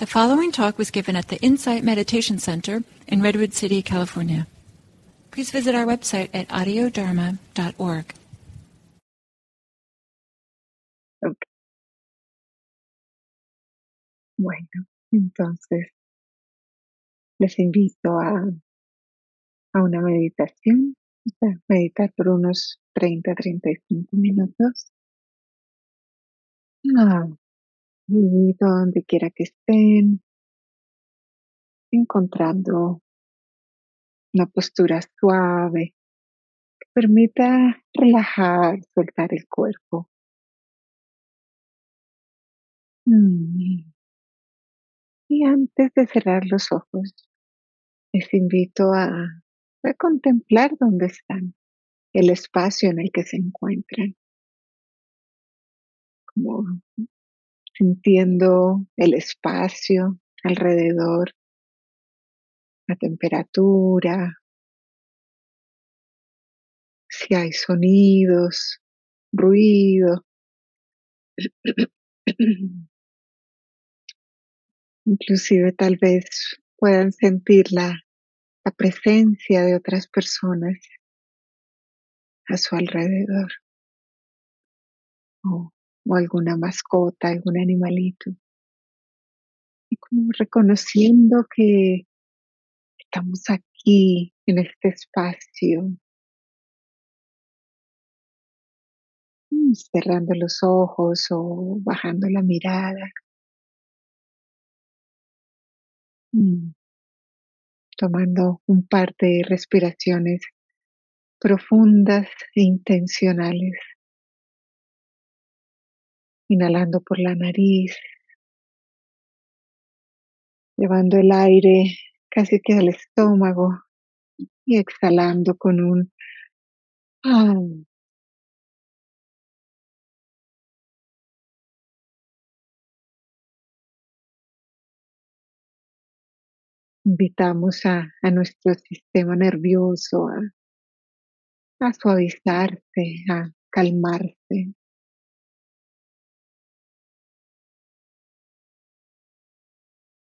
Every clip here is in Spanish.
The following talk was given at the Insight Meditation Center in Redwood City, California. Please visit our website at audiodharma.org. Ok. Bueno, entonces les invito a, a una meditación, sea, meditar por unos 30-35 minutos. Ah, donde quiera que estén, encontrando una postura suave que permita relajar, soltar el cuerpo. Mm. Y antes de cerrar los ojos, les invito a, a contemplar dónde están, el espacio en el que se encuentran, como sintiendo el espacio alrededor, la temperatura, si hay sonidos, ruido. Inclusive tal vez puedan sentir la, la presencia de otras personas a su alrededor. O alguna mascota, algún animalito. Y como reconociendo que estamos aquí en este espacio, mm, cerrando los ojos o bajando la mirada. Mm. Tomando un par de respiraciones profundas e intencionales. Inhalando por la nariz, llevando el aire casi que al estómago y exhalando con un ah. Invitamos a, a nuestro sistema nervioso a, a suavizarse, a calmarse.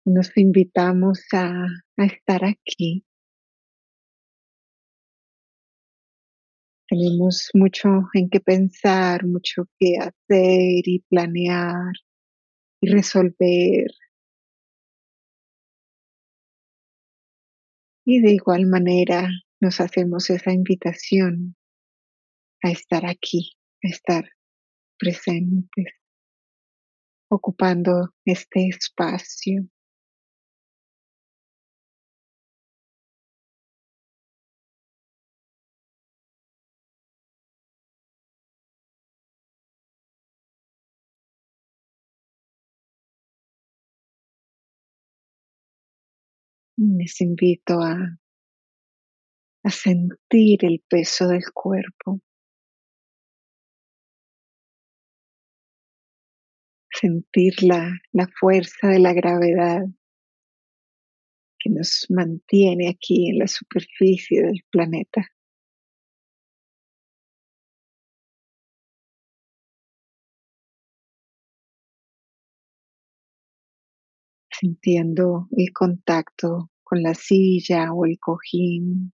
Nos invitamos a, estar aquí. Tenemos mucho en qué pensar, mucho que hacer y planear y resolver. Y de igual manera nos hacemos esa invitación a estar aquí, a estar presentes, ocupando este espacio. Les invito a, a sentir el peso del cuerpo. Sentir la, la fuerza de la gravedad que nos mantiene aquí en la superficie del planeta. Sintiendo el contacto con la silla o el cojín.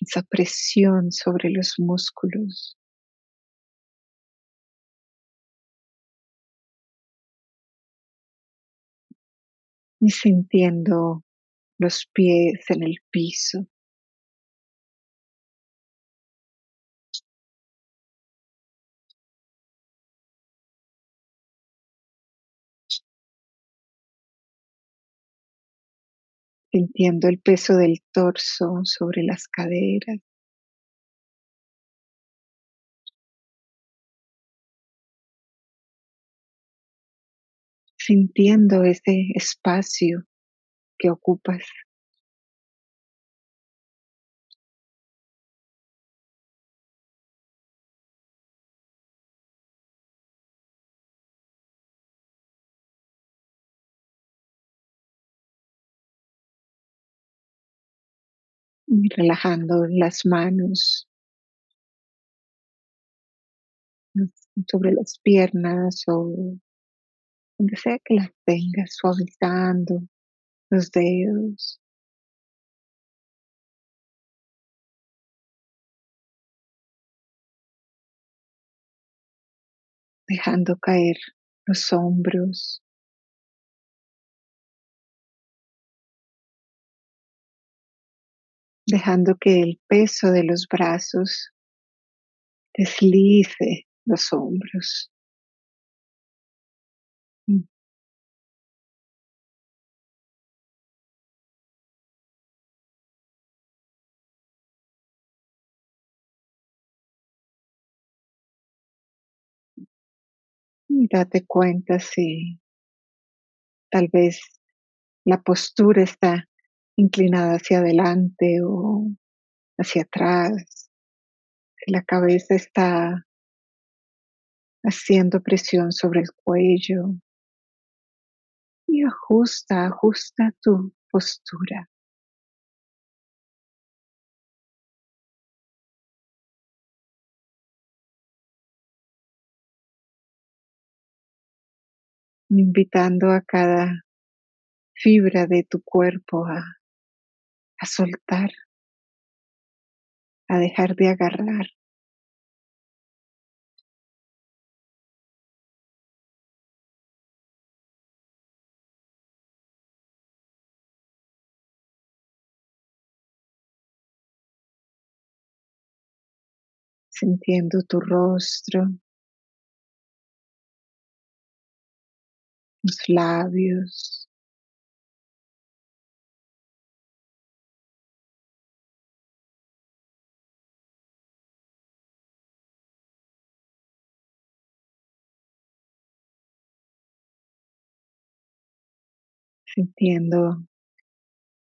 Esa presión sobre los músculos. Y sintiendo los pies en el piso. Sintiendo el peso del torso sobre las caderas. Sintiendo ese espacio que ocupas. Relajando las manos, sobre las piernas o donde sea que las tengas, suavizando los dedos. Dejando caer los hombros. Dejando que el peso de los brazos deslice los hombros. Mm. Y date cuenta si tal vez la postura está inclinada hacia adelante o hacia atrás. La cabeza está haciendo presión sobre el cuello. Y ajusta, ajusta tu postura. invitando a cada fibra de tu cuerpo a, a soltar, a dejar de agarrar. sintiendo tu rostro, los labios, sintiendo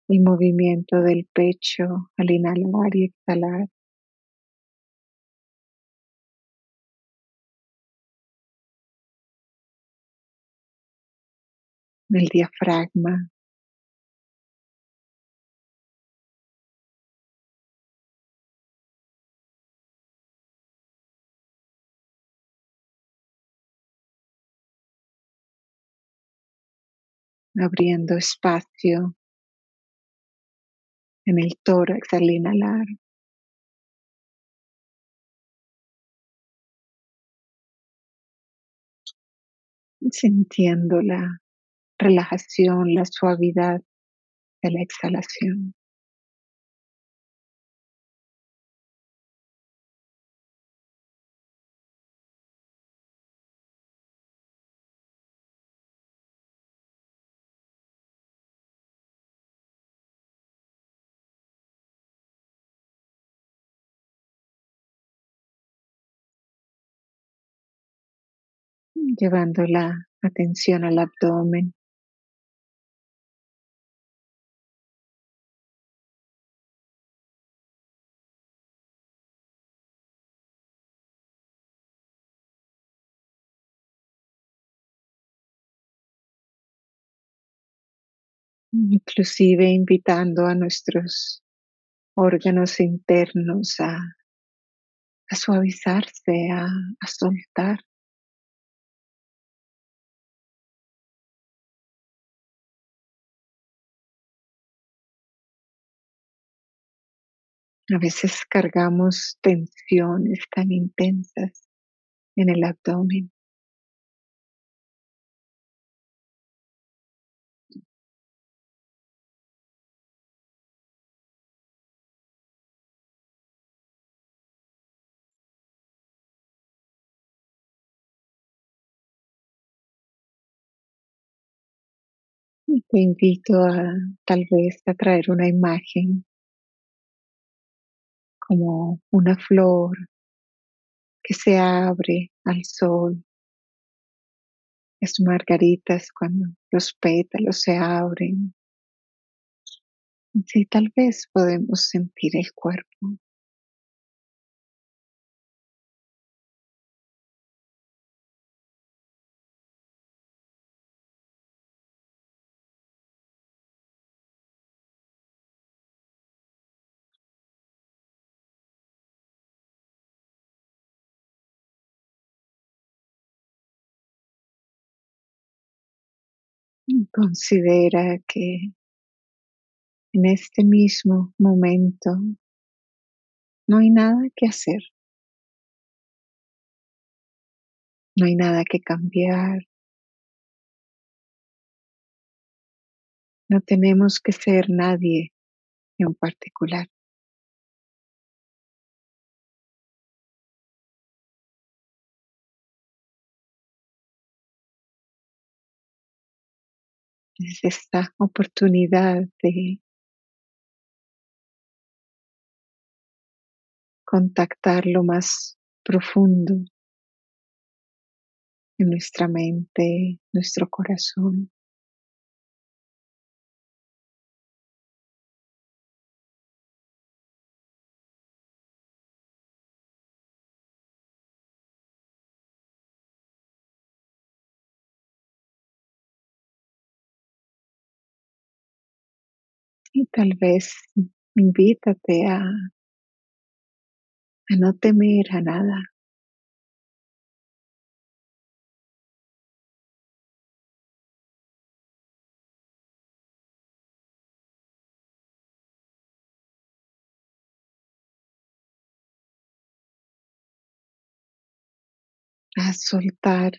el movimiento del pecho al inhalar y exhalar. el diafragma. Abriendo espacio en el tórax al inhalar. Sintiendo la relajación, la suavidad de la exhalación. Llevando la atención al abdomen. inclusive invitando a nuestros órganos internos a, suavizarse, a soltar. A veces cargamos tensiones tan intensas en el abdomen. Te invito a tal vez a traer una imagen como una flor que se abre al sol. Es margaritas cuando los pétalos se abren. Sí, tal vez podemos sentir el cuerpo. Considera que en este mismo momento no hay nada que hacer, no hay nada que cambiar, no tenemos que ser nadie en particular. Es esta oportunidad de contactar lo más profundo en nuestra mente, nuestro corazón. Tal vez invítate a, a no temer a nada, a soltar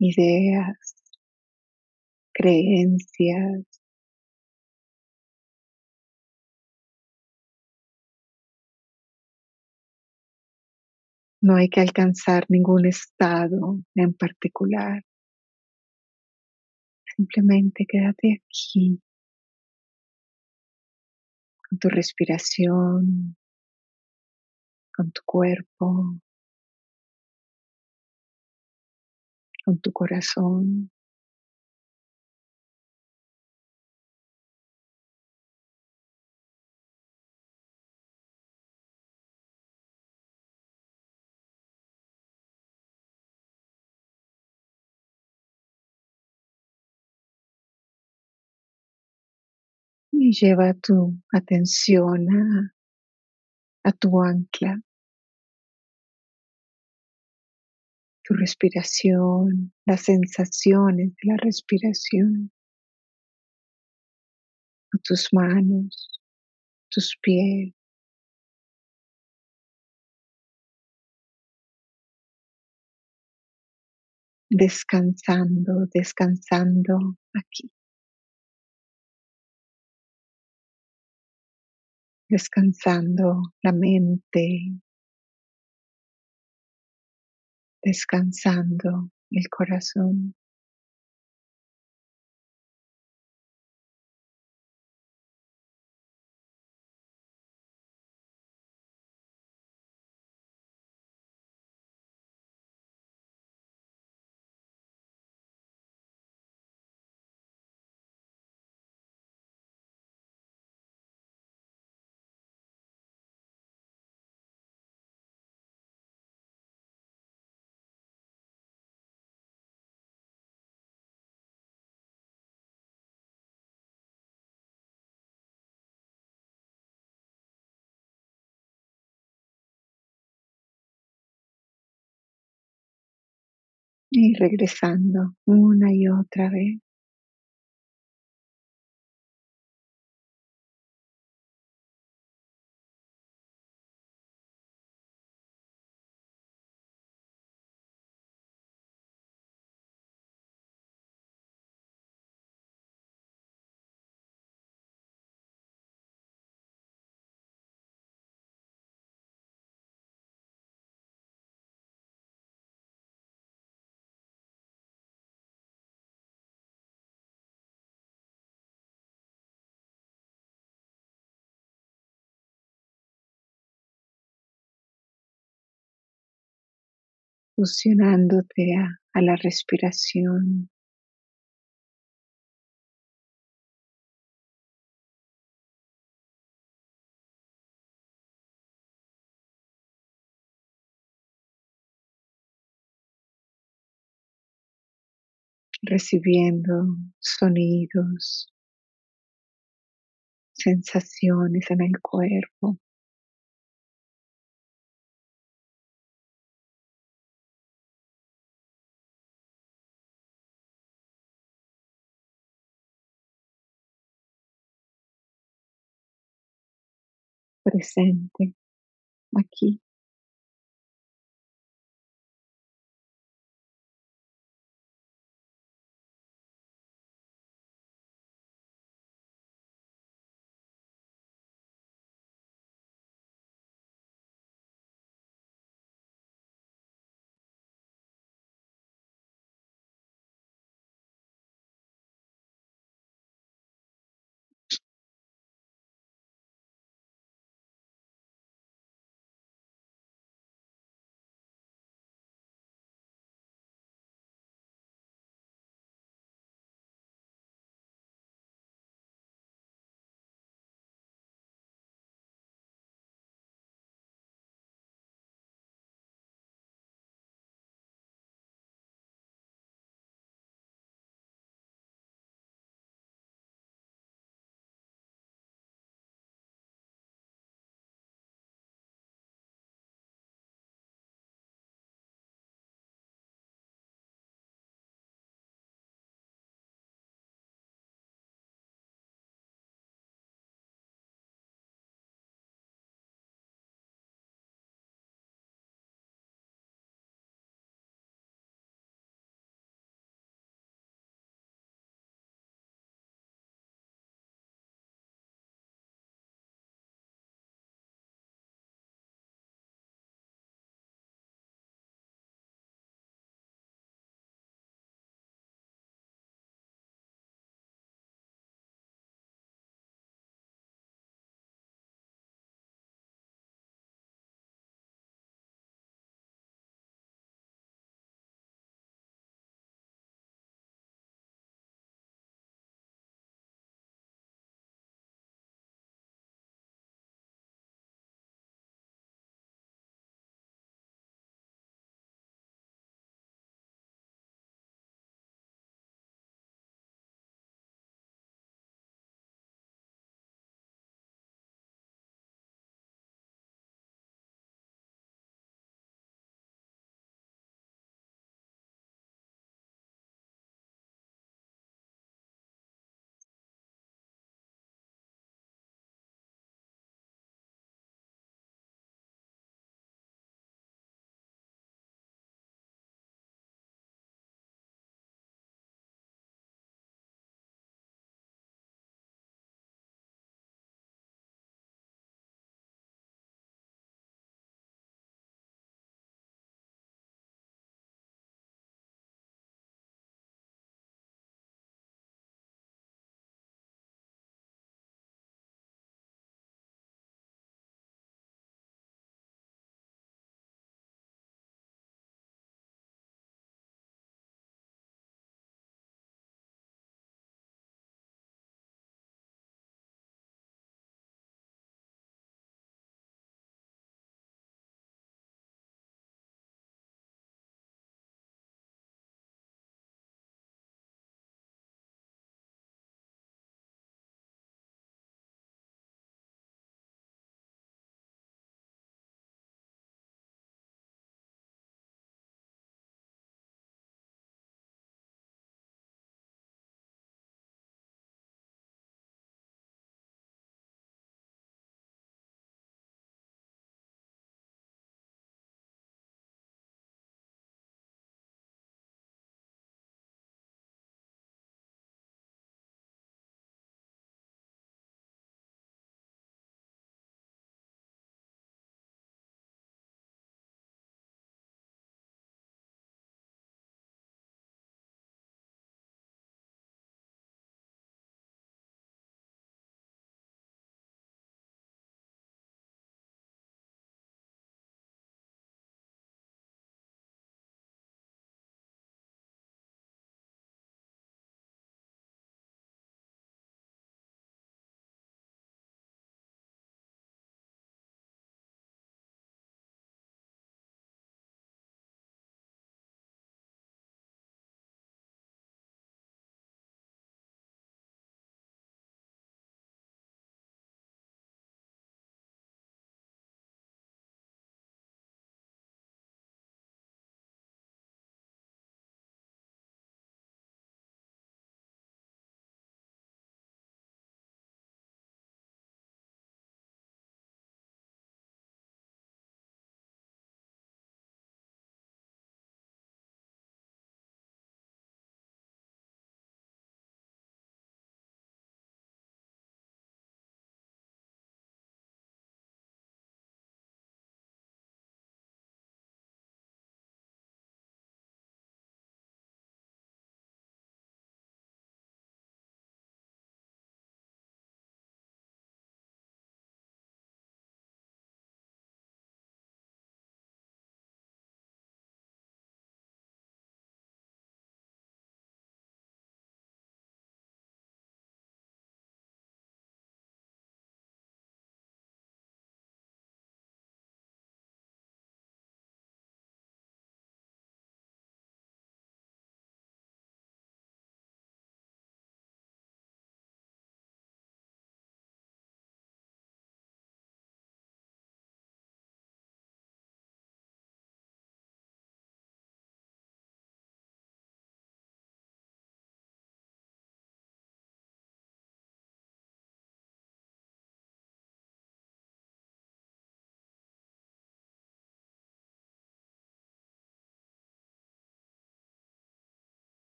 ideas, creencias, No hay que alcanzar ningún estado en particular. Simplemente quédate aquí con tu respiración, con tu cuerpo, con tu corazón. Lleva tu atención a tu ancla, tu respiración, las sensaciones de la respiración, a tus manos, tus pies. Descansando, descansando aquí. Descansando la mente, descansando el corazón. Y regresando una y otra vez. Fusionándote a, a la respiración. recibiendo sonidos, sensaciones en el cuerpo. Presente aquí.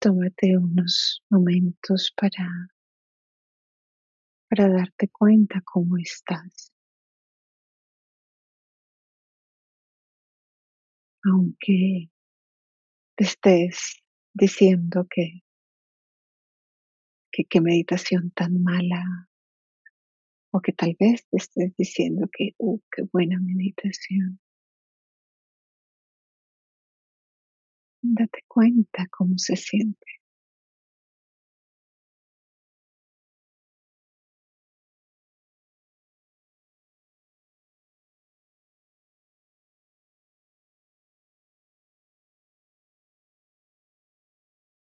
Tómate unos momentos para, para darte cuenta cómo estás. Aunque te estés diciendo que, que qué meditación tan mala o que tal vez te estés diciendo que, uh, qué buena meditación. Date cuenta cómo se siente.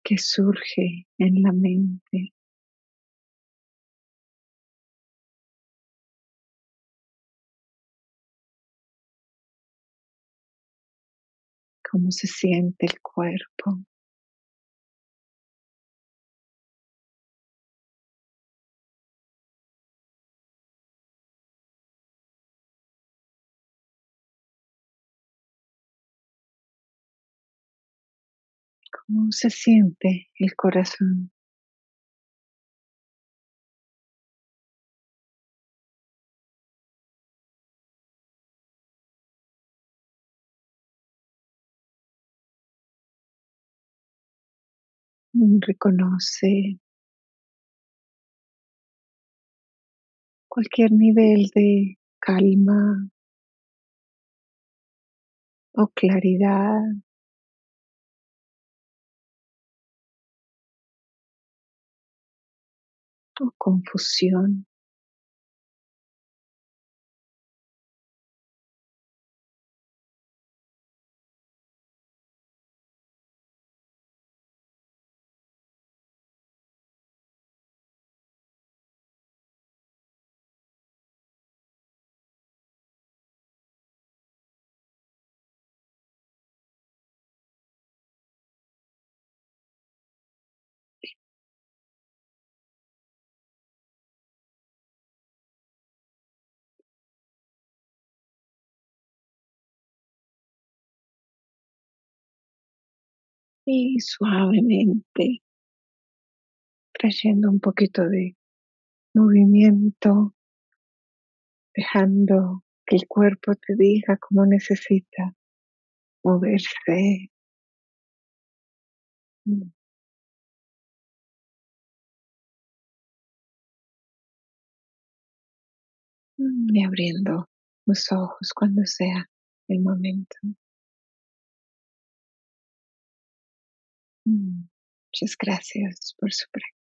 que surge en la mente. Cómo se siente el cuerpo. cómo se siente el corazón. Reconoce cualquier nivel de calma o claridad o confusión. Y suavemente trayendo un poquito de movimiento, dejando que el cuerpo te diga cómo necesita moverse. Mm. Mm, y abriendo los ojos cuando sea el momento. Muchas gracias por su práctica.